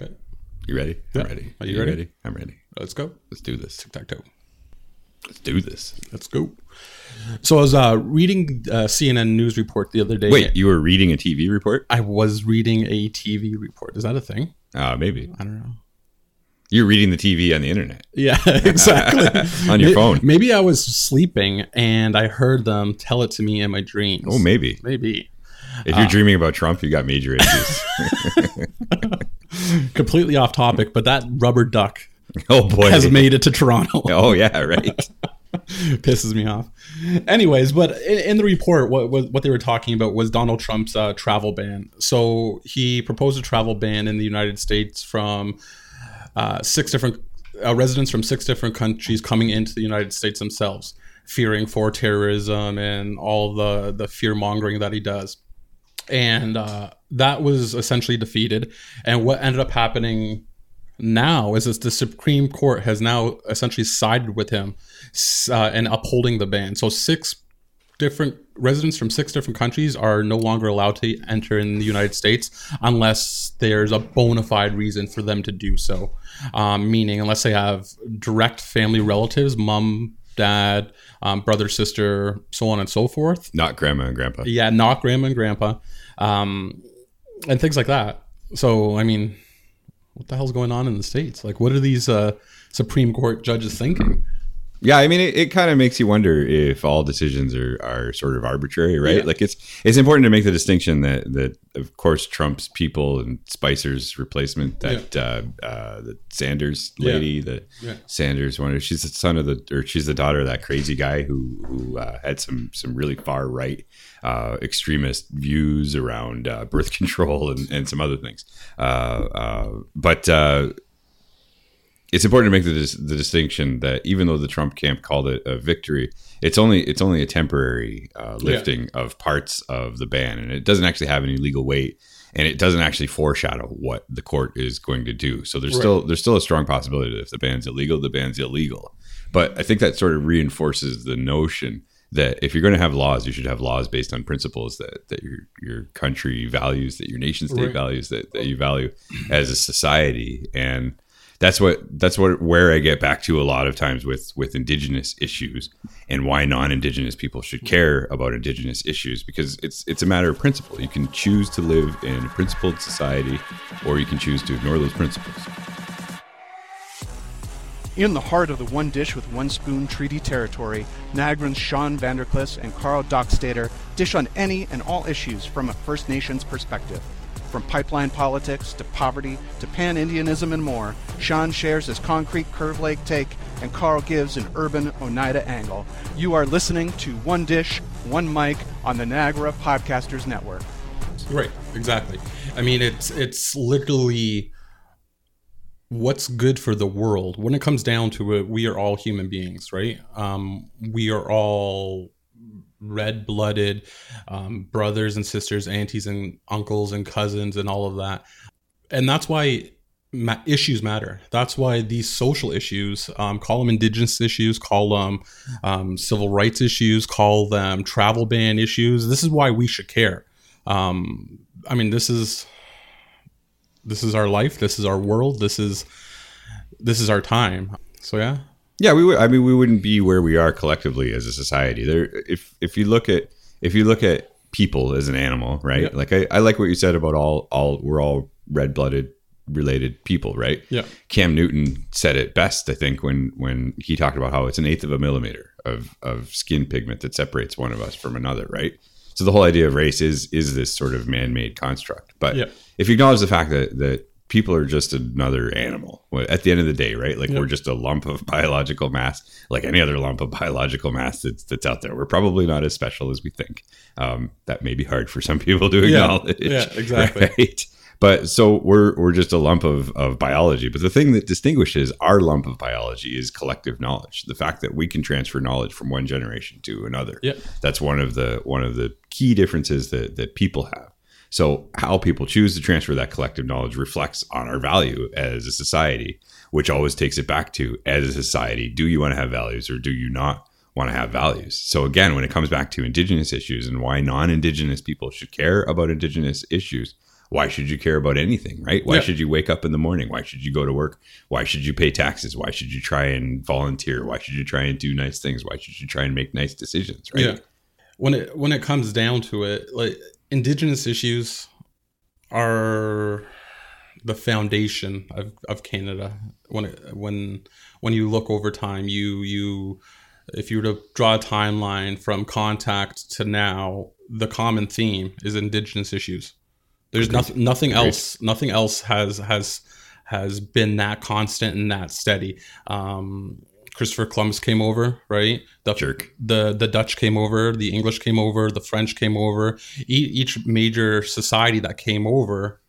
Okay. You ready? Yeah. I'm ready. Are you ready? I'm ready. Let's go. Let's do this. Tic tac toe. Let's do this. Let's go. So I was uh, reading uh, CNN news report the other day. Wait, you were reading a TV report? I was reading a TV report. Is that a thing? Uh, maybe. I don't know. You're reading the TV on the internet. Yeah, exactly. On your May- phone. Maybe I was sleeping and I heard them tell it to me in my dreams. Oh, maybe. Maybe. If Uh, you're dreaming about Trump, you got major issues. Completely off topic, but that rubber duck oh boy. has made it to Toronto. oh yeah, right. pisses me off. Anyways, but in, in the report, what, what what they were talking about was Donald Trump's uh, travel ban. So he proposed a travel ban in the United States from uh, six different uh, residents from six different countries coming into the United States themselves, fearing for terrorism and all the the fear mongering that he does. And uh, that was essentially defeated. And what ended up happening now is that the Supreme Court has now essentially sided with him uh, and upholding the ban. So six different residents from six different countries are no longer allowed to enter in the United States unless there's a bona fide reason for them to do so. Um, meaning, unless they have direct family relatives, mom, dad, um, brother, sister, so on and so forth. Not grandma and grandpa. Yeah, not grandma and grandpa, um, and things like that. So, I mean, what the hell's going on in the states? Like, what are these uh, Supreme Court judges thinking? Yeah, I mean, it, it kind of makes you wonder if all decisions are, are sort of arbitrary, right? Yeah. Like it's it's important to make the distinction that that of course Trump's people and Spicer's replacement, that uh, uh, the Sanders Yeah. lady, the Yeah. Sanders one, she's the son of the or she's the daughter of that crazy guy who who uh, had some some really far right uh, extremist views around uh, birth control and, and some other things. Uh, uh, but uh, it's important to make the, dis- the distinction that even though the Trump camp called it a victory, it's only it's only a temporary uh, lifting of parts of the ban, and it doesn't actually have any legal weight, and it doesn't actually foreshadow what the court is going to do. So there's Right. still there's still a strong possibility that if the ban's illegal, the ban's illegal. But I think that sort of reinforces the notion that if you're going to have laws, you should have laws based on principles that, that your your country values, that your nation state Right. values, that, that you value as a society. And that's what that's what where I get back to a lot of times with with indigenous issues and why non-indigenous people should care about indigenous issues because it's it's a matter of principle. You can choose to live in a principled society or you can choose to ignore those principles. In the heart of the One Dish with One Spoon treaty territory, Niagara's Sean Vanderklis and Carl Dockstader dish on any and all issues from a First Nations perspective. From pipeline politics to poverty to pan Indianism and more, Sean shares his concrete Curve Lake take and Carl gives an urban Oneida angle. You are listening to One Dish, One Mic on the Niagara Podcasters Network. Right, exactly. I mean, it's it's literally what's good for the world. When it comes down to it, we are all human beings, right? Um, we are all red-blooded um, brothers and sisters, aunties and uncles and cousins, and all of that. And that's why ma- issues matter. That's why these social issues, um, call them indigenous issues, call them um, civil rights issues, call them travel ban issues. This is why we should care. Um, I mean, this is this is our life. This is our world. This is this is our time. So yeah, Yeah, we would. I mean, we wouldn't be where we are collectively as a society. There, if if you look at if you look at people as an animal, right? Like I, I like what you said about all all we're all red blooded related people, right? yeah, Cam Newton said it best, I think, when when he talked about how it's an eighth of a millimeter of of skin pigment that separates one of us from another, right? So the whole idea of race is is this sort of man made construct. But Yeah. if you acknowledge the fact that that people are just another animal at the end of the day, right? Like Yeah. we're just a lump of biological mass, like any other lump of biological mass that's that's out there. We're probably not as special as we think. Um, that may be hard for some people to Yeah. acknowledge. Yeah, exactly. Right? But so we're we're just a lump of, of biology. But the thing that distinguishes our lump of biology is collective knowledge. The fact that we can transfer knowledge from one generation to another. Yeah. That's one of the one of the key differences that, that people have. So how people choose to transfer that collective knowledge reflects on our value as a society, which always takes it back to as a society, do you want to have values or do you not want to have values? So again, when it comes back to indigenous issues and why non-indigenous people should care about indigenous issues, why should you care about anything, right? Why Yeah. should you wake up in the morning? Why should you go to work? Why should you pay taxes? Why should you try and volunteer? Why should you try and do nice things? Why should you try and make nice decisions, right? Yeah. When it when it comes down to it, like indigenous issues are the foundation of, of Canada. When it, when when you look over time, you you if you were to draw a timeline from contact to now, the common theme is indigenous issues. There's nothing nothing else nothing else has has has been that constant and that steady. Um, Christopher Columbus came over, right? The, Jerk. The the Dutch came over, the English came over, the French came over. E- each major society that came over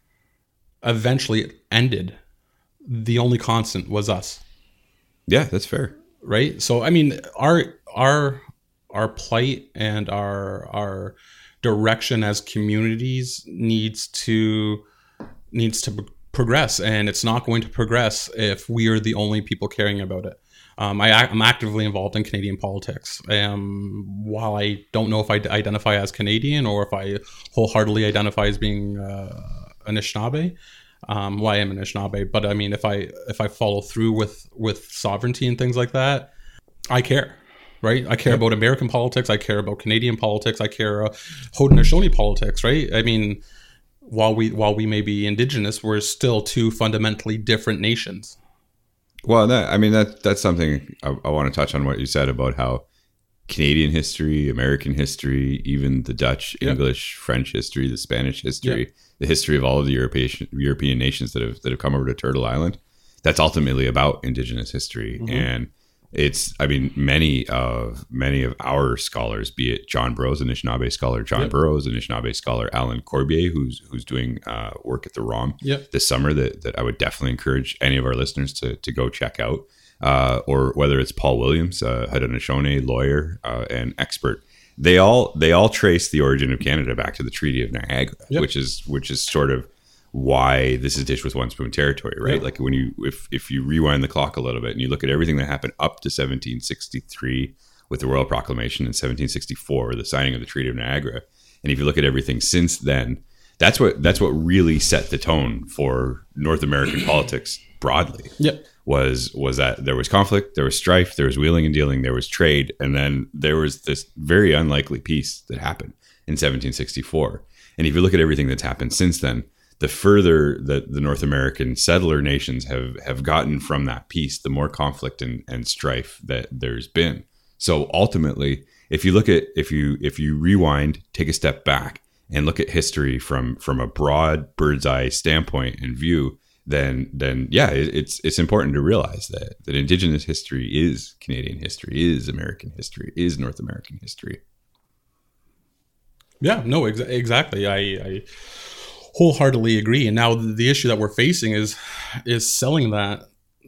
eventually ended. The only constant was us Yeah, that's fair. right so i mean our our our plight and our our direction as communities needs to needs to pro- progress and it's not going to progress if we are the only people caring about it um, I, I'm actively involved in Canadian politics. Um, while I don't know if I d- identify as Canadian or if I wholeheartedly identify as being uh, Anishinaabe, um, well, I am Anishinaabe, but I mean, if I if I follow through with with sovereignty and things like that, I care, right? I care about American politics. I care about Canadian politics. I care uh, Haudenosaunee politics, right? I mean, while we while we may be Indigenous, we're still two fundamentally different nations. Well, that, I mean that that's something I, I want to touch on what you said about how Canadian history, American history, even the Dutch, Yeah. English, French history, the Spanish history, the history of all of the European European nations that have that have come over to Turtle Island. That's ultimately about Indigenous history, Mm-hmm. and it's I mean many of many of our scholars, be it John Borrows, Anishinaabe scholar John Yep. Borrows, Anishinaabe scholar Alan Corbiere, who's who's doing uh, work at the ROM Yep. this summer that, that I would definitely encourage any of our listeners to, to go check out. Uh, or whether it's Paul Williams, uh, Haudenosaunee lawyer uh, and expert, they all they all trace the origin of Canada back to the Treaty of Niagara, Yep. which is which is sort of why this is dish with one spoon territory, right? Yep. Like when you if if you rewind the clock a little bit and you look at everything that happened up to 1763 with the Royal Proclamation in 1764, the signing of the Treaty of Niagara, and if you look at everything since then, that's what that's what really set the tone for North American politics broadly Yep. was was that there was conflict, there was strife, there was wheeling and dealing, there was trade, and then there was this very unlikely peace that happened in 1764. And if you look at everything that's happened since then, the further that the North American settler nations have have gotten from that peace, the more conflict and, and strife that there's been. So ultimately, if you look at if you if you rewind, take a step back and look at history from from a broad bird's eye standpoint and view, then then yeah, it, it's it's important to realize that that Indigenous history is Canadian history, is American history, is North American history. Yeah, no, ex- exactly. I, I wholeheartedly agree. And now the issue that we're facing is is selling that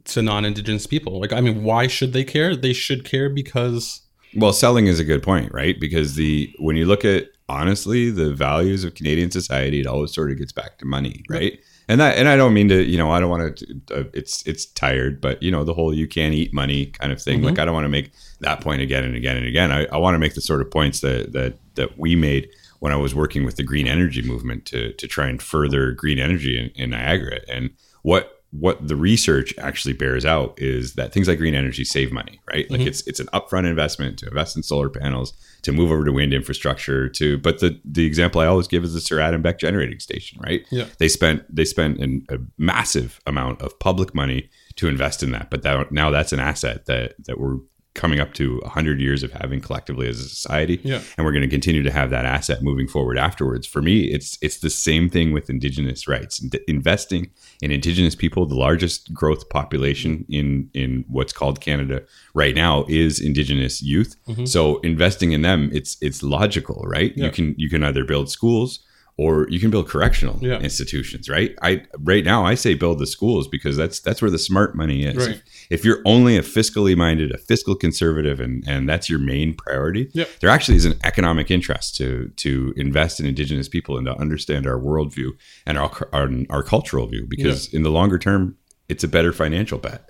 to non-indigenous people. Like, I mean, why should they care? They should care because Well, selling is a good point, right? Because the when you look at honestly the values of Canadian society, it always sort of gets back to money, right? And that and I don't mean to, you know, I don't want to. Uh, it's it's tired, but you know the whole you can't eat money kind of thing. Like I don't want to make that point again and again and again. I, I want to make the sort of points that that that we made when I was working with the green energy movement to to try and further green energy in, in Niagara. And what what the research actually bears out is that things like green energy save money, right? Like mm-hmm. it's it's an upfront investment to invest in solar panels, to move over to wind infrastructure, to but the the example I always give is the Sir Adam Beck generating station, right? Yeah. They spent they spent an, a massive amount of public money to invest in that, but that, now that's an asset that that we're coming up to 100 years of having collectively as a society Yeah. and we're going to continue to have that asset moving forward afterwards for me it's it's the same thing with indigenous rights In- investing in indigenous people the largest growth population in in what's called canada right now is indigenous youth so investing in them it's it's logical right Mm-hmm. Yeah. you can you can either build schools or you can build correctional Yeah. institutions right i right now i say build the schools because that's that's where the smart money is Right. if, if you're only a fiscally minded a fiscal conservative and and that's your main priority Yep. there actually is an economic interest to to invest in indigenous people and to understand our worldview and our our, our cultural view because in the longer term it's a better financial bet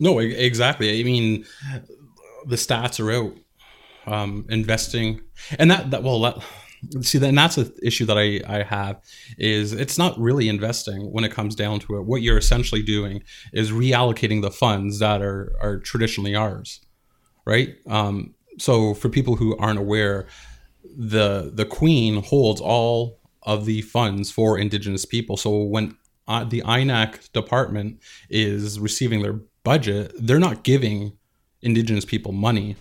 no, exactly. I mean, the stats are out. Um, investing and that that well that see then that's an issue that I, I have is it's not really investing when it comes down to it. What you're essentially doing is reallocating the funds that are are traditionally ours right? Um, so for people who aren't aware the the queen holds all of the funds for indigenous people. So when uh, the inac department is receiving their budget they're not giving indigenous people money.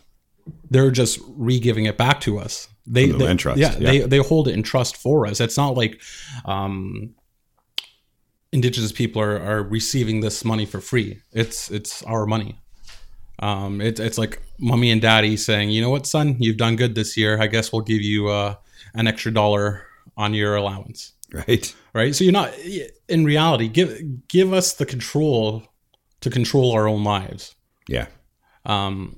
They're just re-giving it back to us they, they- yeah, yeah. they they hold it in trust for us. It's not like um indigenous people are, are receiving this money for free. It's it's our money. Um it, it's like mommy and daddy saying you know what son? You've done good this year. I guess we'll give you uh an extra dollar on your allowance. Right. right? So you're not in reality give give us the control to control our own lives. Yeah. um,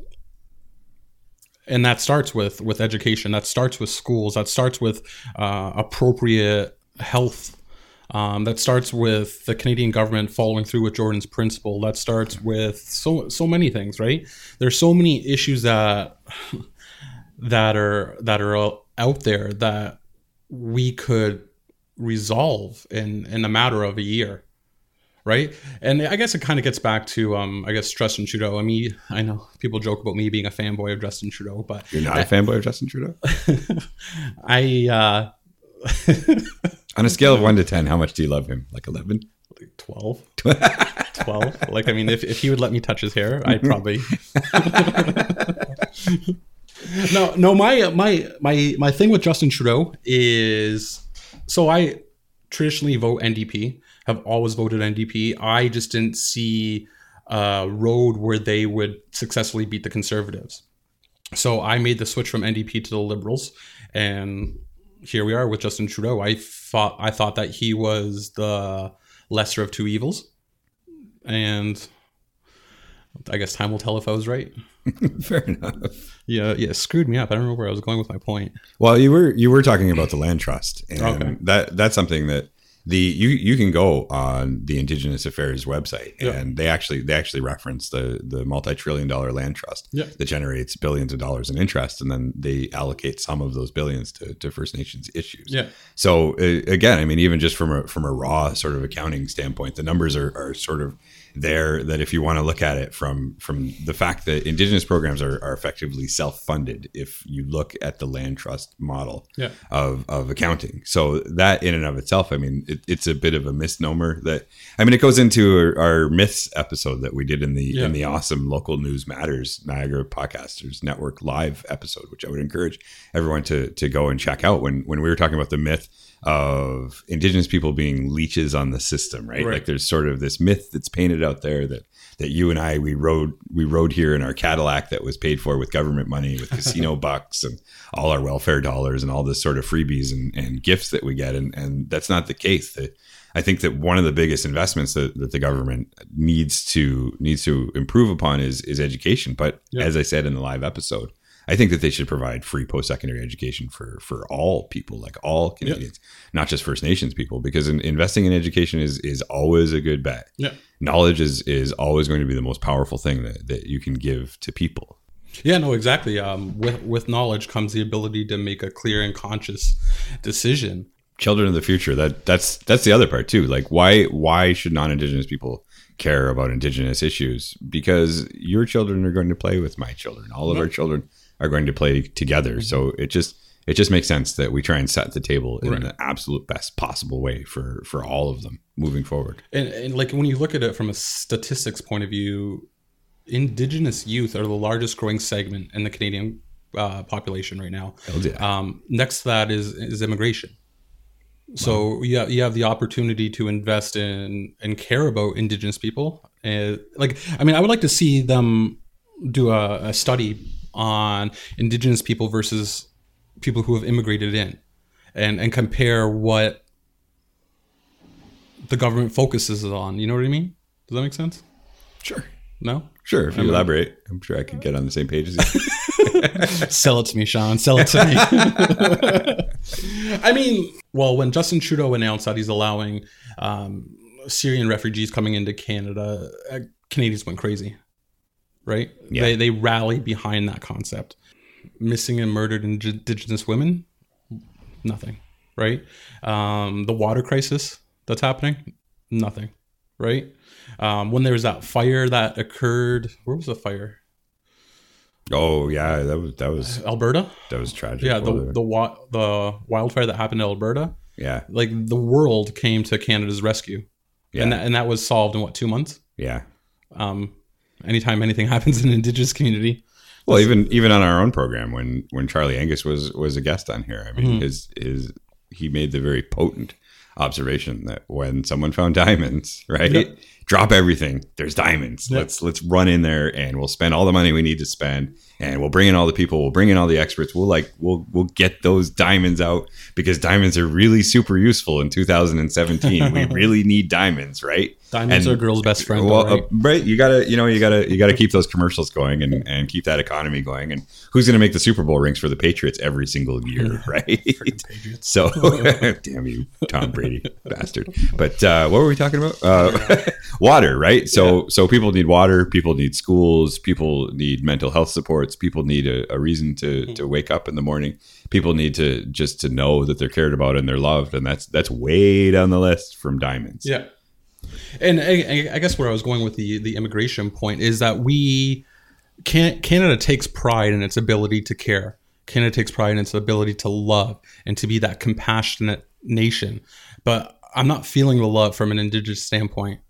and that starts with with education that starts with schools that starts with uh, appropriate health um, that starts with the Canadian government following through with Jordan's principle. That starts with so so many things, right? There's so many issues that that are that are out there that we could resolve in in a matter of a year right and i guess it kind of gets back to um i guess justin trudeau i mean i know people joke about me being a fanboy of justin trudeau but You're not a fanboy of Justin Trudeau? i uh On a scale of one to 10, how much do you love him? Like 11? Like 12 12 like i mean if, if he would let me touch his hair i'd probably no no my my my my thing with justin trudeau is so i traditionally vote ndp have always voted ndp i just didn't see a road where they would successfully beat the conservatives. So i made the switch from ndp to the liberals and here we are with justin trudeau. I thought i thought that he was the lesser of two evils and i guess time will tell if i was right. Fair enough. yeah yeah it screwed me up. I don't know where i was going with my point. Well, you were you were talking about the land trust, and Okay. that that's something that the you you can go on the Indigenous Affairs website, Yeah. and they actually they actually reference the the multi trillion dollar land trust Yeah. that generates billions of dollars in interest, and then they allocate some of those billions to, to First Nations issues. yeah So uh, again, I mean, even just from a from a raw sort of accounting standpoint, the numbers are, are sort of there. That if you want to look at it from from the fact that Indigenous programs are, are effectively self funded, if you look at the land trust model Yeah. of of accounting, so that in and of itself, I mean, it, it's a bit of a misnomer. That I mean, it goes into our, our myths episode that we did in the Yeah. in the awesome local news matters Niagara Podcasters Network live episode, which I would encourage everyone to to go and check out. When when we were talking about the myth of indigenous people being leeches on the system, right? Right. Like there's sort of this myth that's painted out there that that you and I we rode we rode here in our Cadillac that was paid for with government money, with casino bucks and all our welfare dollars and all this sort of freebies and, and gifts that we get, and and that's not the case. That I think that one of the biggest investments that, that the government needs to needs to improve upon is is education. But Yeah. as I said in the live episode, I think that they should provide free post secondary education for for all people, like all Canadians, not just First Nations people, because in, investing in education is is always a good bet. Yeah. Knowledge is is always going to be the most powerful thing that, that you can give to people. Yeah, no, exactly. Um, with with knowledge comes the ability to make a clear and conscious decision. Children of the future. That that's that's the other part too. Like why why should non-indigenous people care about indigenous issues? Because your children are going to play with my children. All of our children are going to play together. So it just it just makes sense that we try and set the table in Right. the absolute best possible way for for all of them moving forward. And, and like when you look at it from a statistics point of view, Indigenous youth are the largest growing segment in the Canadian uh, population right now. Um, next to that is is immigration. So you have, you have the opportunity to invest in and care about Indigenous people. And like, I mean, I would like to see them do a, a study on Indigenous people versus people who have immigrated in, and and compare what the government focuses on. You know what I mean? Does that make sense? Sure. No. Sure. If you elaborate, I'm sure I could get on the same page as you. Sell it to me, Sean. Sell it to me. I mean, well, when Justin Trudeau announced that he's allowing um, Syrian refugees coming into Canada, uh, Canadians went crazy, right? Yeah. They they rallied behind that concept. Missing and murdered Indigenous women. Nothing. Right. Um, the water crisis that's happening. Nothing. Right. Um, when there was that fire that occurred, where was the fire? Oh yeah, that was that was Alberta. that was tragic. Yeah, the the wa- the wildfire that happened in Alberta. yeah, Like the world came to Canada's rescue, yeah, and that, and that was solved in what two months. yeah. Um, anytime anything happens in an Indigenous community, Well, even even on our own program, when when Charlie Angus was was a guest on here, I mean, Mhm. his his he made the very potent observation that when someone found diamonds, right, Yep. Drop everything. There's diamonds. Yep. Let's let's run in there and we'll spend all the money we need to spend, and we'll bring in all the people. We'll bring in all the experts. We'll like we'll we'll get those diamonds out because diamonds are really super useful in 2017. we really need diamonds, right? diamonds And- are girls' best friend. well, right? uh, right. You gotta, you know, you gotta, you gotta keep those commercials going and, and keep that economy going. And who's gonna make the Super Bowl rings for the Patriots every single year, right? So, damn you, Tom Brady, bastard. But uh, what were we talking about? Uh, water, right? So, so people need water. People need schools. People need mental health supports. People need a, a reason to mm-hmm. to wake up in the morning. People need to just to know that they're cared about and they're loved, and that's that's way down the list from diamonds. Yeah, and I, I guess where I was going with the the immigration point is that we can Canada takes pride in its ability to care. Canada takes pride in its ability to love and to be that compassionate nation. But I'm not feeling the love from an indigenous standpoint.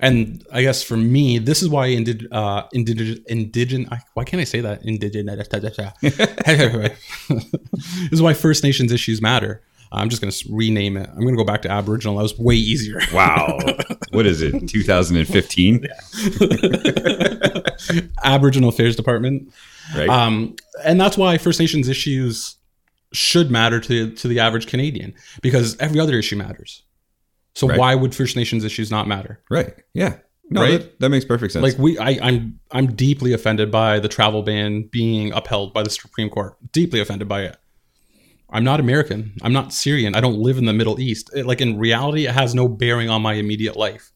And I guess for me, this is why indig- uh, indigenous, indigenous, why can't I say that? Indigenous. this is why First Nations issues matter. I'm just going to rename it. I'm going to go back to Aboriginal. That was way easier. Wow. what is it? 2015? Aboriginal Affairs Department. Right. Um, and that's why First Nations issues should matter to to the average Canadian because every other issue matters. So Right. why would First Nations issues not matter? right. Yeah. No, Right? That, that makes perfect sense. Like we, I, I'm I'm deeply offended by the travel ban being upheld by the Supreme Court. Deeply offended by it. I'm not American. I'm not Syrian. I don't live in the Middle East. It- like in reality, it has no bearing on my immediate life.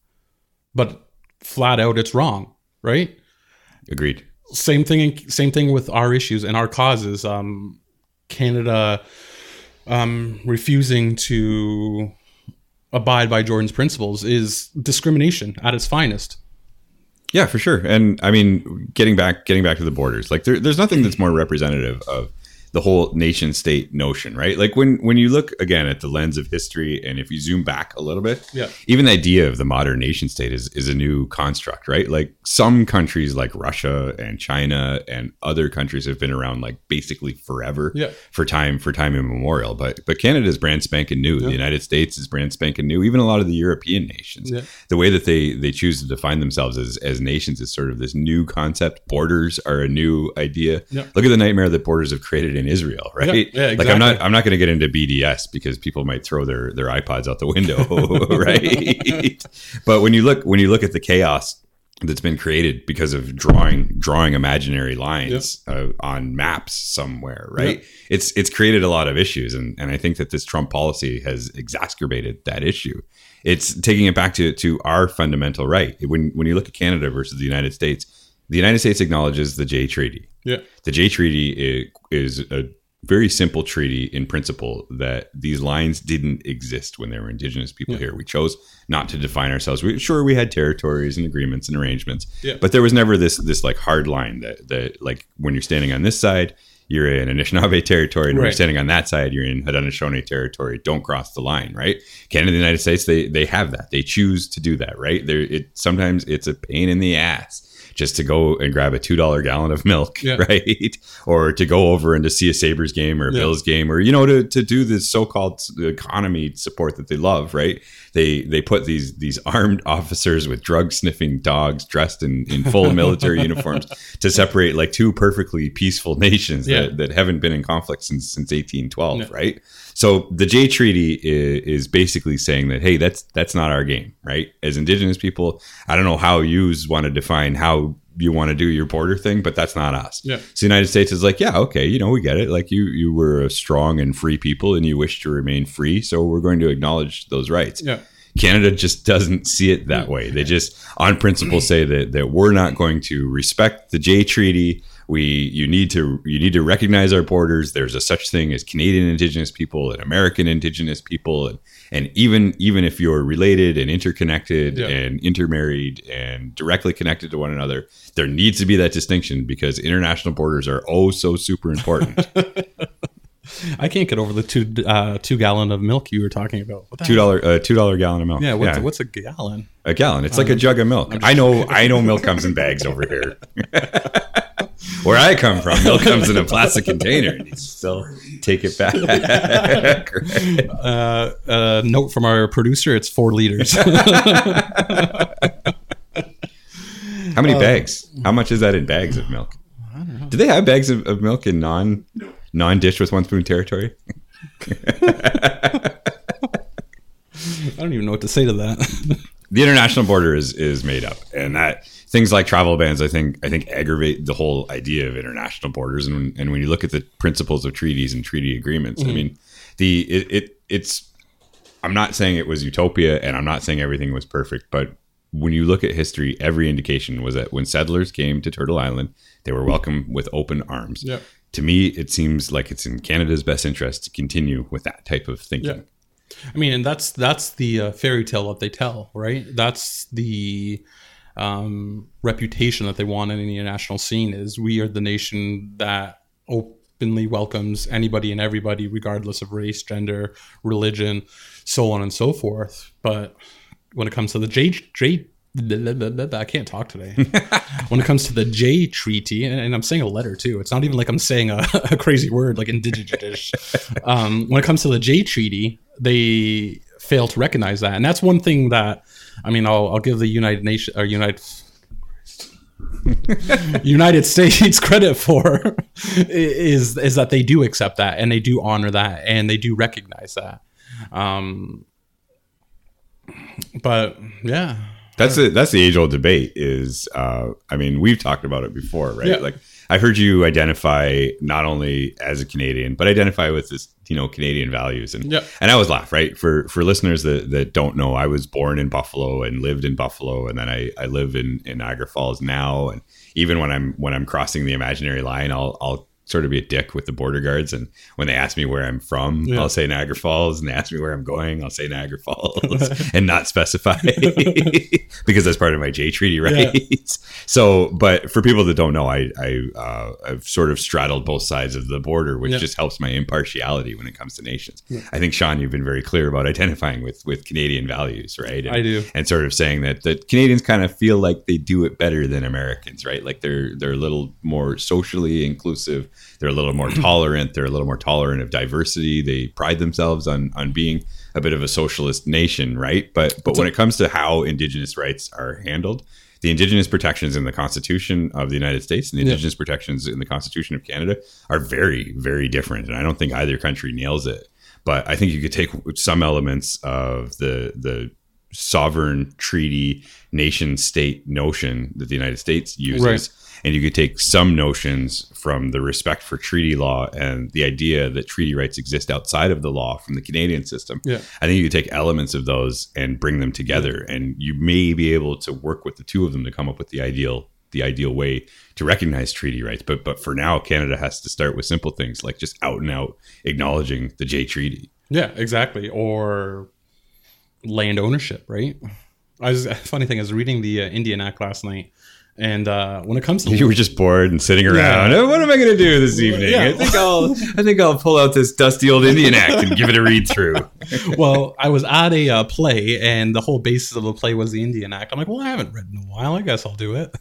But flat out, it's wrong, right? Agreed. same thing same thing with our issues and our causes um canada um refusing to abide by jordan's principles is discrimination at its finest Yeah, for sure. And I mean, getting back, getting back to the borders, like there, there's nothing that's more representative of the whole nation state notion, right? Like when when you look again at the lens of history, and if you zoom back a little bit, Yeah. even the idea of the modern nation state is is a new construct, right? Like some countries like Russia and China and other countries have been around like basically forever, Yeah. for time for time immemorial. But but Canada is brand spanking new. Yeah. The United States is brand spanking new. Even a lot of the European nations Yeah. the way that they they choose to define themselves as as nations is sort of this new concept. Borders are a new idea. Yeah. Look at the nightmare that borders have created in Israel, right? Yeah, yeah, Like I'm not. I'm not going to get into BDS because people might throw their their iPods out the window, right? but when you look when you look at the chaos that's been created because of drawing drawing imaginary lines uh, on maps somewhere, right? It's it's created a lot of issues, and and I think that this Trump policy has exacerbated that issue. It's taking it back to to our fundamental right. When when you look at Canada versus the United States, the United States acknowledges the Jay Treaty. yeah The Jay Treaty is a very simple treaty in principle that these lines didn't exist when there were indigenous people Yeah. here. We chose not to define ourselves. We, sure, we had territories and agreements and arrangements, Yeah. but there was never this this like hard line that that like when you're standing on this side, you're in Anishinaabe territory, and when you're standing on that side, you're in Haudenosaunee territory. Don't cross the line, right? Canada, and the United States, they they have that. They choose to do that, right? There, it sometimes it's a pain in the ass just to go and grab a two dollar gallon of milk, Yeah. right? Or to go over and to see a Sabres game or a Yeah. Bills game, or you know, to, to do this so called economy support that they love, right? They they put these these armed officers with drug sniffing dogs dressed in, in full military uniforms to separate like two perfectly peaceful nations Yeah. that, that haven't been in conflict since since eighteen twelve, Yeah. right? So the Jay Treaty is, is basically saying that hey, that's that's not our game, right? As Indigenous people, I don't know how you want to define how you want to do your border thing, but that's not us. Yeah. So the United States is like, yeah, okay, you know, we get it. Like you you were a strong and free people, and you wish to remain free, so we're going to acknowledge those rights. yeah Canada just doesn't see it that way. They just, on principle, mm. say that that we're not going to respect the Jay Treaty. We, you need to, you need to recognize our borders. There's a such thing as Canadian Indigenous people and American Indigenous people, and and even even if you're related and interconnected Yeah. and intermarried and directly connected to one another, there needs to be that distinction because international borders are oh so super important. I can't get over the two uh, two gallon of milk you were talking about. Two dollar uh, two dollar gallon of milk. Yeah, what's, what's a gallon? a gallon? It's like a jug of milk. I know. I know milk comes in bags over here. Where I come from, milk comes in a plastic container, and you still take it back. Uh, uh, note from our producer: it's four liters. How many bags? How much is that in bags of milk? Do they have bags of, of milk in non non dish with one spoon territory? I don't even know what to say to that. the international border is is made up, and that things like travel bans, I think, I think aggravate the whole idea of international borders. And when, and when you look at the principles of treaties and treaty agreements, I mean, the it, it it's. I'm not saying it was utopia, and I'm not saying everything was perfect, but when you look at history, every indication was that when settlers came to Turtle Island, they were welcomed with open arms. Yeah. To me, it seems like it's in Canada's best interest to continue with that type of thinking. Yeah. I mean, and that's that's the uh, fairy tale that they tell, right? That's the um, reputation that they want in the international scene is we are the nation that openly welcomes anybody and everybody, regardless of race, gender, religion, so on and so forth. But when it comes to the J, J I can't talk today. when it comes to the Jay Treaty, and, I'm saying a letter too. It's not even like I'm saying a, a crazy word like indigenous. um, when it comes to the Jay Treaty, they fail to recognize that, and that's one thing that I mean. I'll, I'll give the United Nation or United. United States credit for is is that they do accept that and they do honor that and they do recognize that. Um, but yeah, That's the that's the age old debate. Is uh, I mean, we've talked about it before, right? Yeah. Like I've heard you identify not only as a Canadian, but identify with this, you know, Canadian values. And Yeah. and I always laugh, right? For for listeners that, that don't know, I was born in Buffalo and lived in Buffalo, and then I, I live in, in Niagara Falls now. And even when I'm when I'm crossing the imaginary line, I'll I'll sort of be a dick with the border guards. And when they ask me where I'm from, Yeah. I'll say Niagara Falls, and they ask me where I'm going, I'll say Niagara Falls, and not specify because that's part of my Jay Treaty rights. So, but for people that don't know, I I uh, I've sort of straddled both sides of the border, which Yeah. just helps my impartiality when it comes to nations. I think Sean, you've been very clear about identifying with with Canadian values, right? And, I do. and sort of saying that that Canadians kind of feel like they do it better than Americans, right? Like they're they're a little more socially inclusive, they're a little more tolerant, they're a little more tolerant of diversity. They pride themselves on on being a bit of a socialist nation, right? But but when it comes to how indigenous rights are handled, the indigenous protections in the Constitution of the United States and the Yeah. indigenous protections in the Constitution of Canada are very very different, and I don't think either country nails it. But I think you could take some elements of the the sovereign treaty nation state notion that the United States uses Right. and you could take some notions from the respect for treaty law and the idea that treaty rights exist outside of the law from the Canadian system. Yeah. I think you could take elements of those and bring them together and you may be able to work with the two of them to come up with the ideal the ideal way to recognize treaty rights. But but for now Canada has to start with simple things like just out and out acknowledging the Jay Treaty. Yeah, exactly. Or land ownership, right? I was funny thing. I was reading the uh, Indian Act last night, and uh, when it comes to You were just bored and sitting around. "Oh, What am I going to do this evening? Yeah. I think I'll I think I'll pull out this dusty old Indian Act and give it a read through. well, I was at a uh, play, and the whole basis of the play was the Indian Act. I'm like, well, I haven't read in a while. I guess I'll do it.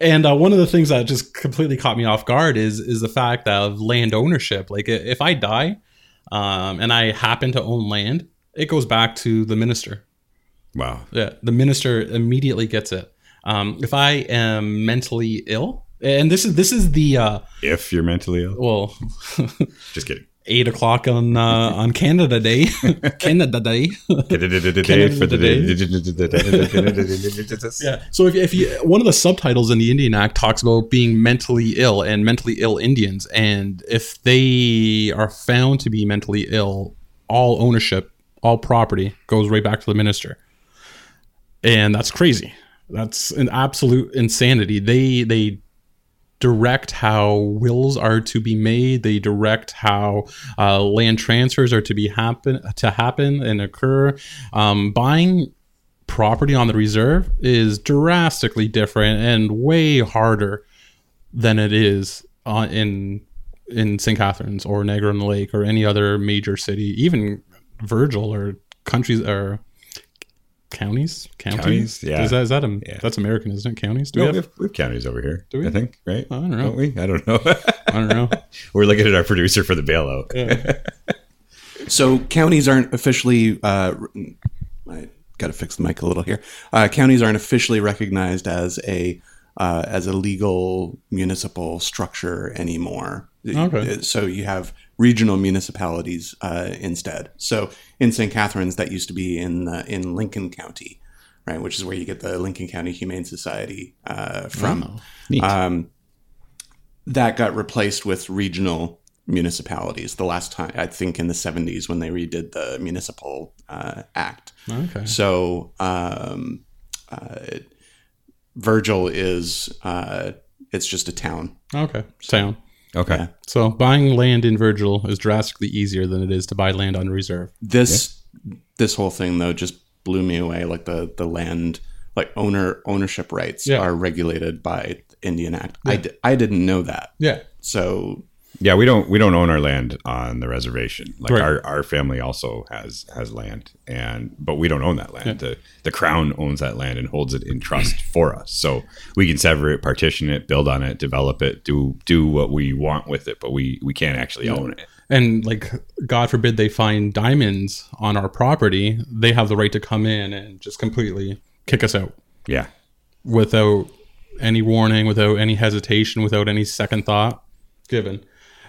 And uh, one of the things that just completely caught me off guard is is the fact of land ownership. Like, if I die, um, and I happen to own land, it goes back to the minister. Wow. Yeah, the minister immediately gets it. Um, if I am mentally ill, and this is this is the uh, If you're mentally ill. well, Just kidding. eight o'clock on uh, on Canada Day, Canada Day. Canada for the day. Yeah. So if, if you one of the subtitles in the Indian Act talks about being mentally ill and mentally ill Indians, and if they are found to be mentally ill, all ownership all property goes right back to the minister. And that's crazy. That's an absolute insanity. They they direct how wills are to be made. They direct how uh, land transfers are to be happen to happen and occur. Um, buying property on the reserve is drastically different and way harder than it is uh, in in St. Catharines or Niagara on the Lake or any other major city, even Virgil or countries or counties. Counties, Counties, yeah. Is that is that a, Yeah. that's American, isn't it? Counties? Do No, we we, have? have, we have counties over here. Do we? I think, right? I don't know. Don't we? I don't know. I don't know. We're looking at our producer for the bailout. So counties aren't officially. Uh, I got to fix the mic a little here. Uh, counties aren't officially recognized as a uh, as a legal municipal structure anymore. Okay. So you have regional municipalities uh, instead. So in St. Catharines, that used to be in uh, in Lincoln County, right, which is where you get the Lincoln County Humane Society uh, from. Neat. Um, that got replaced with regional municipalities the last time i think in the 70s when they redid the municipal uh, act Okay. so um, uh, virgil is uh, it's just a town Okay. Town. Okay. Yeah. So buying land in Virgil is drastically easier than it is to buy land on reserve. this this whole thing though just blew me away like the the land like owner ownership rights Yeah. are regulated by indian act I, di- I didn't know that Yeah. so Yeah, we don't we don't own our land on the reservation. Like Right. our, our family also has has land, and but we don't own that land. The the crown owns that land and holds it in trust for us. So we can sever it, partition it, build on it, develop it, do do what we want with it, but we we can't actually own it. And like, God forbid they find diamonds on our property, they have the right to come in and just completely kick us out Yeah, without any warning, without any hesitation, without any second thought given.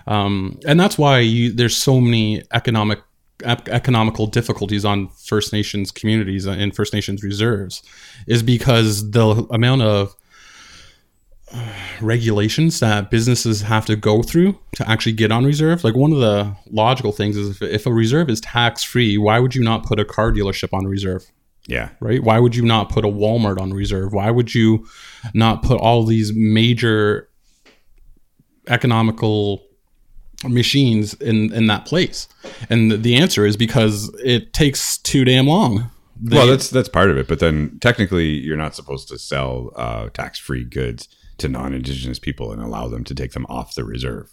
Um, and that's why you, there's so many economic economical difficulties on First Nations communities and First Nations reserves, is because the amount of uh, regulations that businesses have to go through to actually get on reserve. Like one of the logical things is if, if a reserve is tax free, why would you not put a car dealership on reserve? yeah, right? Why would you not put a Walmart on reserve? Why would you not put all these major economical machines in in that place? And the- answer is because it takes too damn long. They- well, that's that's part of it. But then technically, you're not supposed to sell uh, tax free goods to non-indigenous people and allow them to take them off the reserve.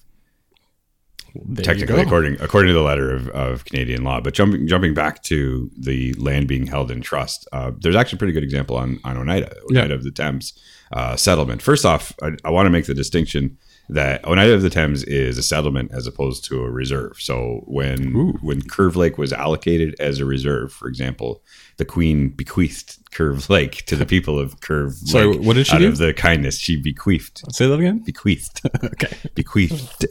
there technically according according to the letter of, of Canadian law. But jumping jumping back to the land being held in trust, uh, there's actually a pretty good example on on Oneida, Oneida Yeah. of the Thames uh, settlement. First off, I, I want to make the distinction that Oneida of the Thames is a settlement as opposed to a reserve. So when Ooh. when Curve Lake was allocated as a reserve, for example, the Queen bequeathed Curve Lake to the people of Curve Sorry, Lake what did she out do? of the kindness she bequeathed. Say that again. Bequeathed Okay. bequeathed,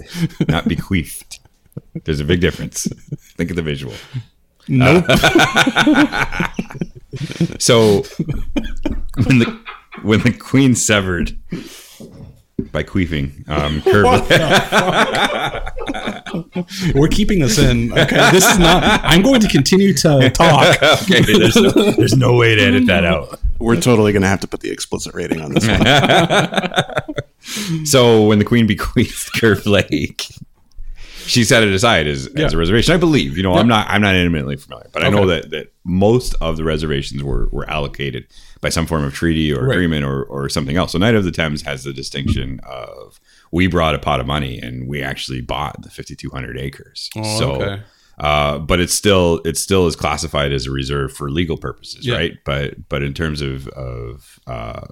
not bequeathed. There's a big difference. Think of the visual. Nope. Uh, so when the when the queen severed by queefing, um, curve, We're keeping this in. Okay. This is not. I'm going to continue to talk. okay, there's no, there's no way to edit that out. we're totally going to have to put the explicit rating on this one So when the queen bequeathed Curve Lake, she set it aside as, Yeah. as a reservation. I believe, you know, I'm not I'm not intimately familiar, but I know that that most of the reservations were were allocated by some form of treaty or Right. agreement or or something else. So Knight of the Thames has the distinction of we brought a pot of money and we actually bought the 5200 acres. Oh, so okay. uh, but it's still it still is classified as a reserve for legal purposes, Yeah. right? But but in terms of of uh,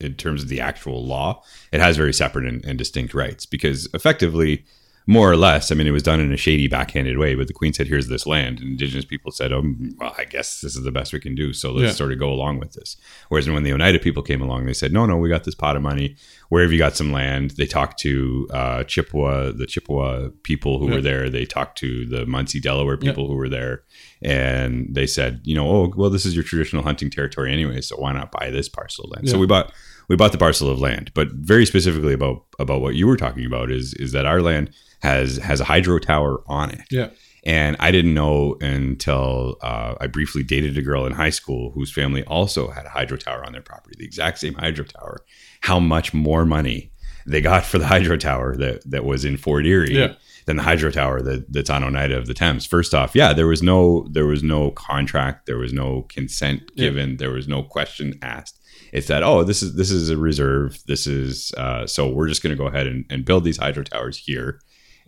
in terms of the actual law, it has very separate and, and distinct rights because effectively, more or less, I mean, it was done in a shady, backhanded way. But the Queen said, "Here's this land," and Indigenous people said, "Oh, well, I guess this is the best we can do, so let's Yeah. sort of go along with this." Whereas when the Oneida people came along, they said, "No, no, we got this pot of money. Where have you got some land?" They talked to uh, Chippewa, the Chippewa people who Yeah. were there. They talked to the Munsee, Delaware Yeah. people who were there, and they said, "You know, oh, well, this is your traditional hunting territory anyway, so why not buy this parcel of land?" So we bought we bought the parcel of land, but very specifically about about what you were talking about is is that our land has has a hydro tower on it. Yeah. And I didn't know until uh, I briefly dated a girl in high school whose family also had a hydro tower on their property, the exact same hydro tower, how much more money they got for the hydro tower that, that was in Fort Erie Yeah. than the hydro tower that, that's on Oneida of the Thames. First off, yeah, there was no there was no contract, there was no consent Yeah. given, there was no question asked. It's that oh this is this is a reserve. This is uh, so we're just going to go ahead and, and build these hydro towers here.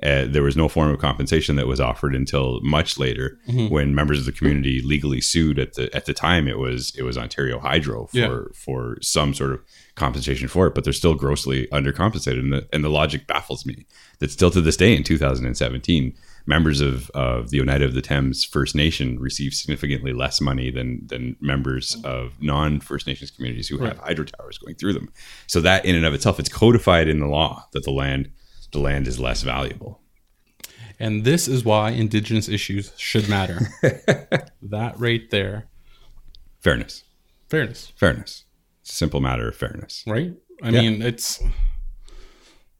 Uh, there was no form of compensation that was offered until much later, Mhm. when members of the community legally sued. At the at the time, it was it was Ontario Hydro for Yeah. for some sort of compensation for it, but they're still grossly undercompensated. And the and the logic baffles me that still to this day in 2017, members of, of the Oneida of the Thames First Nation receive significantly less money than than members of non First Nations communities who have hydro towers going through them. So that in and of itself, it's codified in the law that the land the land is less valuable. And this is why Indigenous issues should matter. that right there. Fairness, Fairness, fairness. It's a simple matter of fairness. right? I Yeah. mean, it's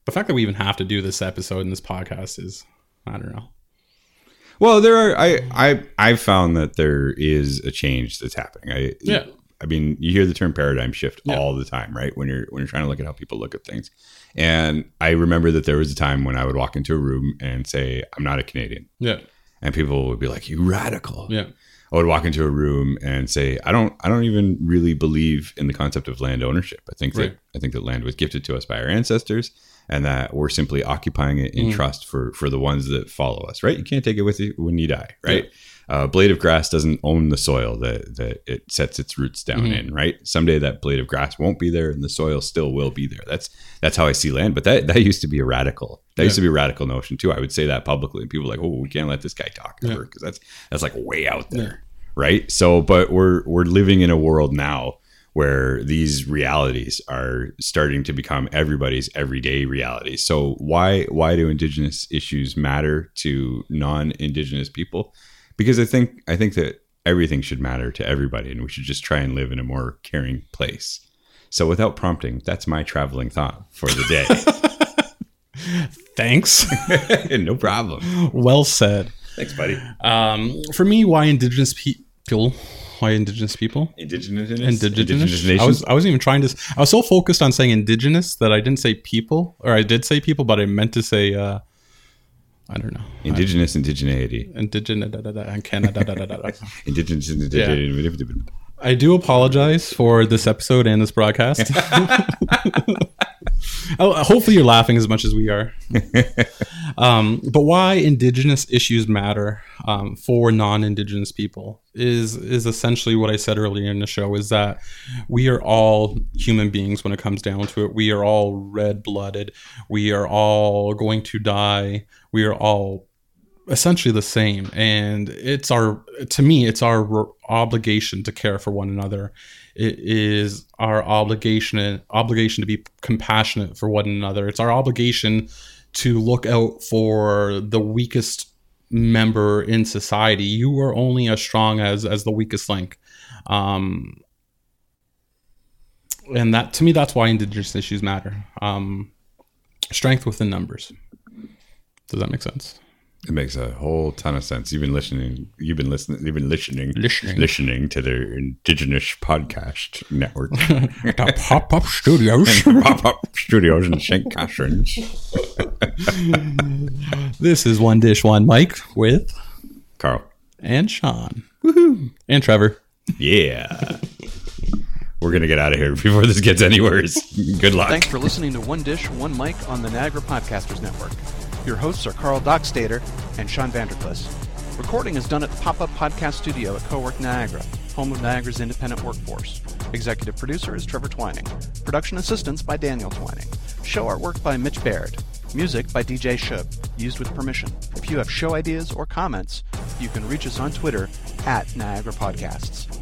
the fact that we even have to do this episode in this podcast is, I don't know. Well, there are I I I've found that there is a change that's happening. I Yeah. I mean, you hear the term paradigm shift Yeah. all the time, right? When you're when you're trying to look at how people look at things. And I remember that there was a time when I would walk into a room and say, "I'm not a Canadian," Yeah, and people would be like, "You radical." yeah, I would walk into a room and say, "I don't I don't even really believe in the concept of land ownership. I think Right. that I think that land was gifted to us by our ancestors." And that we're simply occupying it in Mm. trust for for the ones that follow us, right? You can't take it with you when you die, right? Uh, blade of grass doesn't own the soil that, that it sets its roots down Mhm. in right someday that blade of grass won't be there and the soil still will be there that's that's how i see land but that that used to be a radical that used to be a radical notion too i would say that publicly and people are like oh we can't let this guy talk Yeah. ever because that's that's like way out there Yeah. right so but we're we're living in a world now where these realities are starting to become everybody's everyday reality. so why why do indigenous issues matter to non-indigenous people because i think i think that everything should matter to everybody and we should just try and live in a more caring place so without prompting that's my traveling thought for the day. Thanks. no problem well said. thanks buddy Um, for me, why Indigenous people? Why Indigenous people? indigenous Indigenous. I nations was I wasn't even trying to. I was so focused on saying indigenous that I didn't say people, or I did say people, but I meant to say. Uh, I don't know. indigenous indigeneity Indigenous. And Canada. Da, da, da, da. indigenous indigeneity I do apologize for this episode and this broadcast. Oh, Hopefully, you're laughing as much as we are. um, but why Indigenous issues matter um, for non-Indigenous people is is essentially what I said earlier in the show. Is that we are all human beings when it comes down to it. We are all red-blooded. We are all going to die. We are all essentially the same. And it's our to me it's our obligation to care for one another. It is our obligation obligation to be compassionate for one another. It's our obligation to look out for the weakest member in society. You are only as strong as as the weakest link. Um and that to me that's why indigenous issues matter. Um strength within numbers. Does that make sense It makes a whole ton of sense. You've been listening. You've been listening. You've been listening. Listening. Listening to their Indigenous Podcast Network. the pop-up studios Pop up studios in St. Catharines. This is One Dish One Mic with Carl. and Sean. And Trevor. Yeah. We're gonna get out of here before this gets any worse. Good luck. Thanks for listening to One Dish, One Mic on the Niagara Podcasters Network. Your hosts are Carl Dockstader and Sean Vanderklis. Recording is done at the Pop Up Podcast Studio at Cowork Niagara, home of Niagara's independent workforce. Executive producer is Trevor Twining. Production assistance by Daniel Twining. Show artwork by Mitch Baird. Music by DJ Shub, used with permission. If you have show ideas or comments, you can reach us on Twitter at Niagara Podcasts.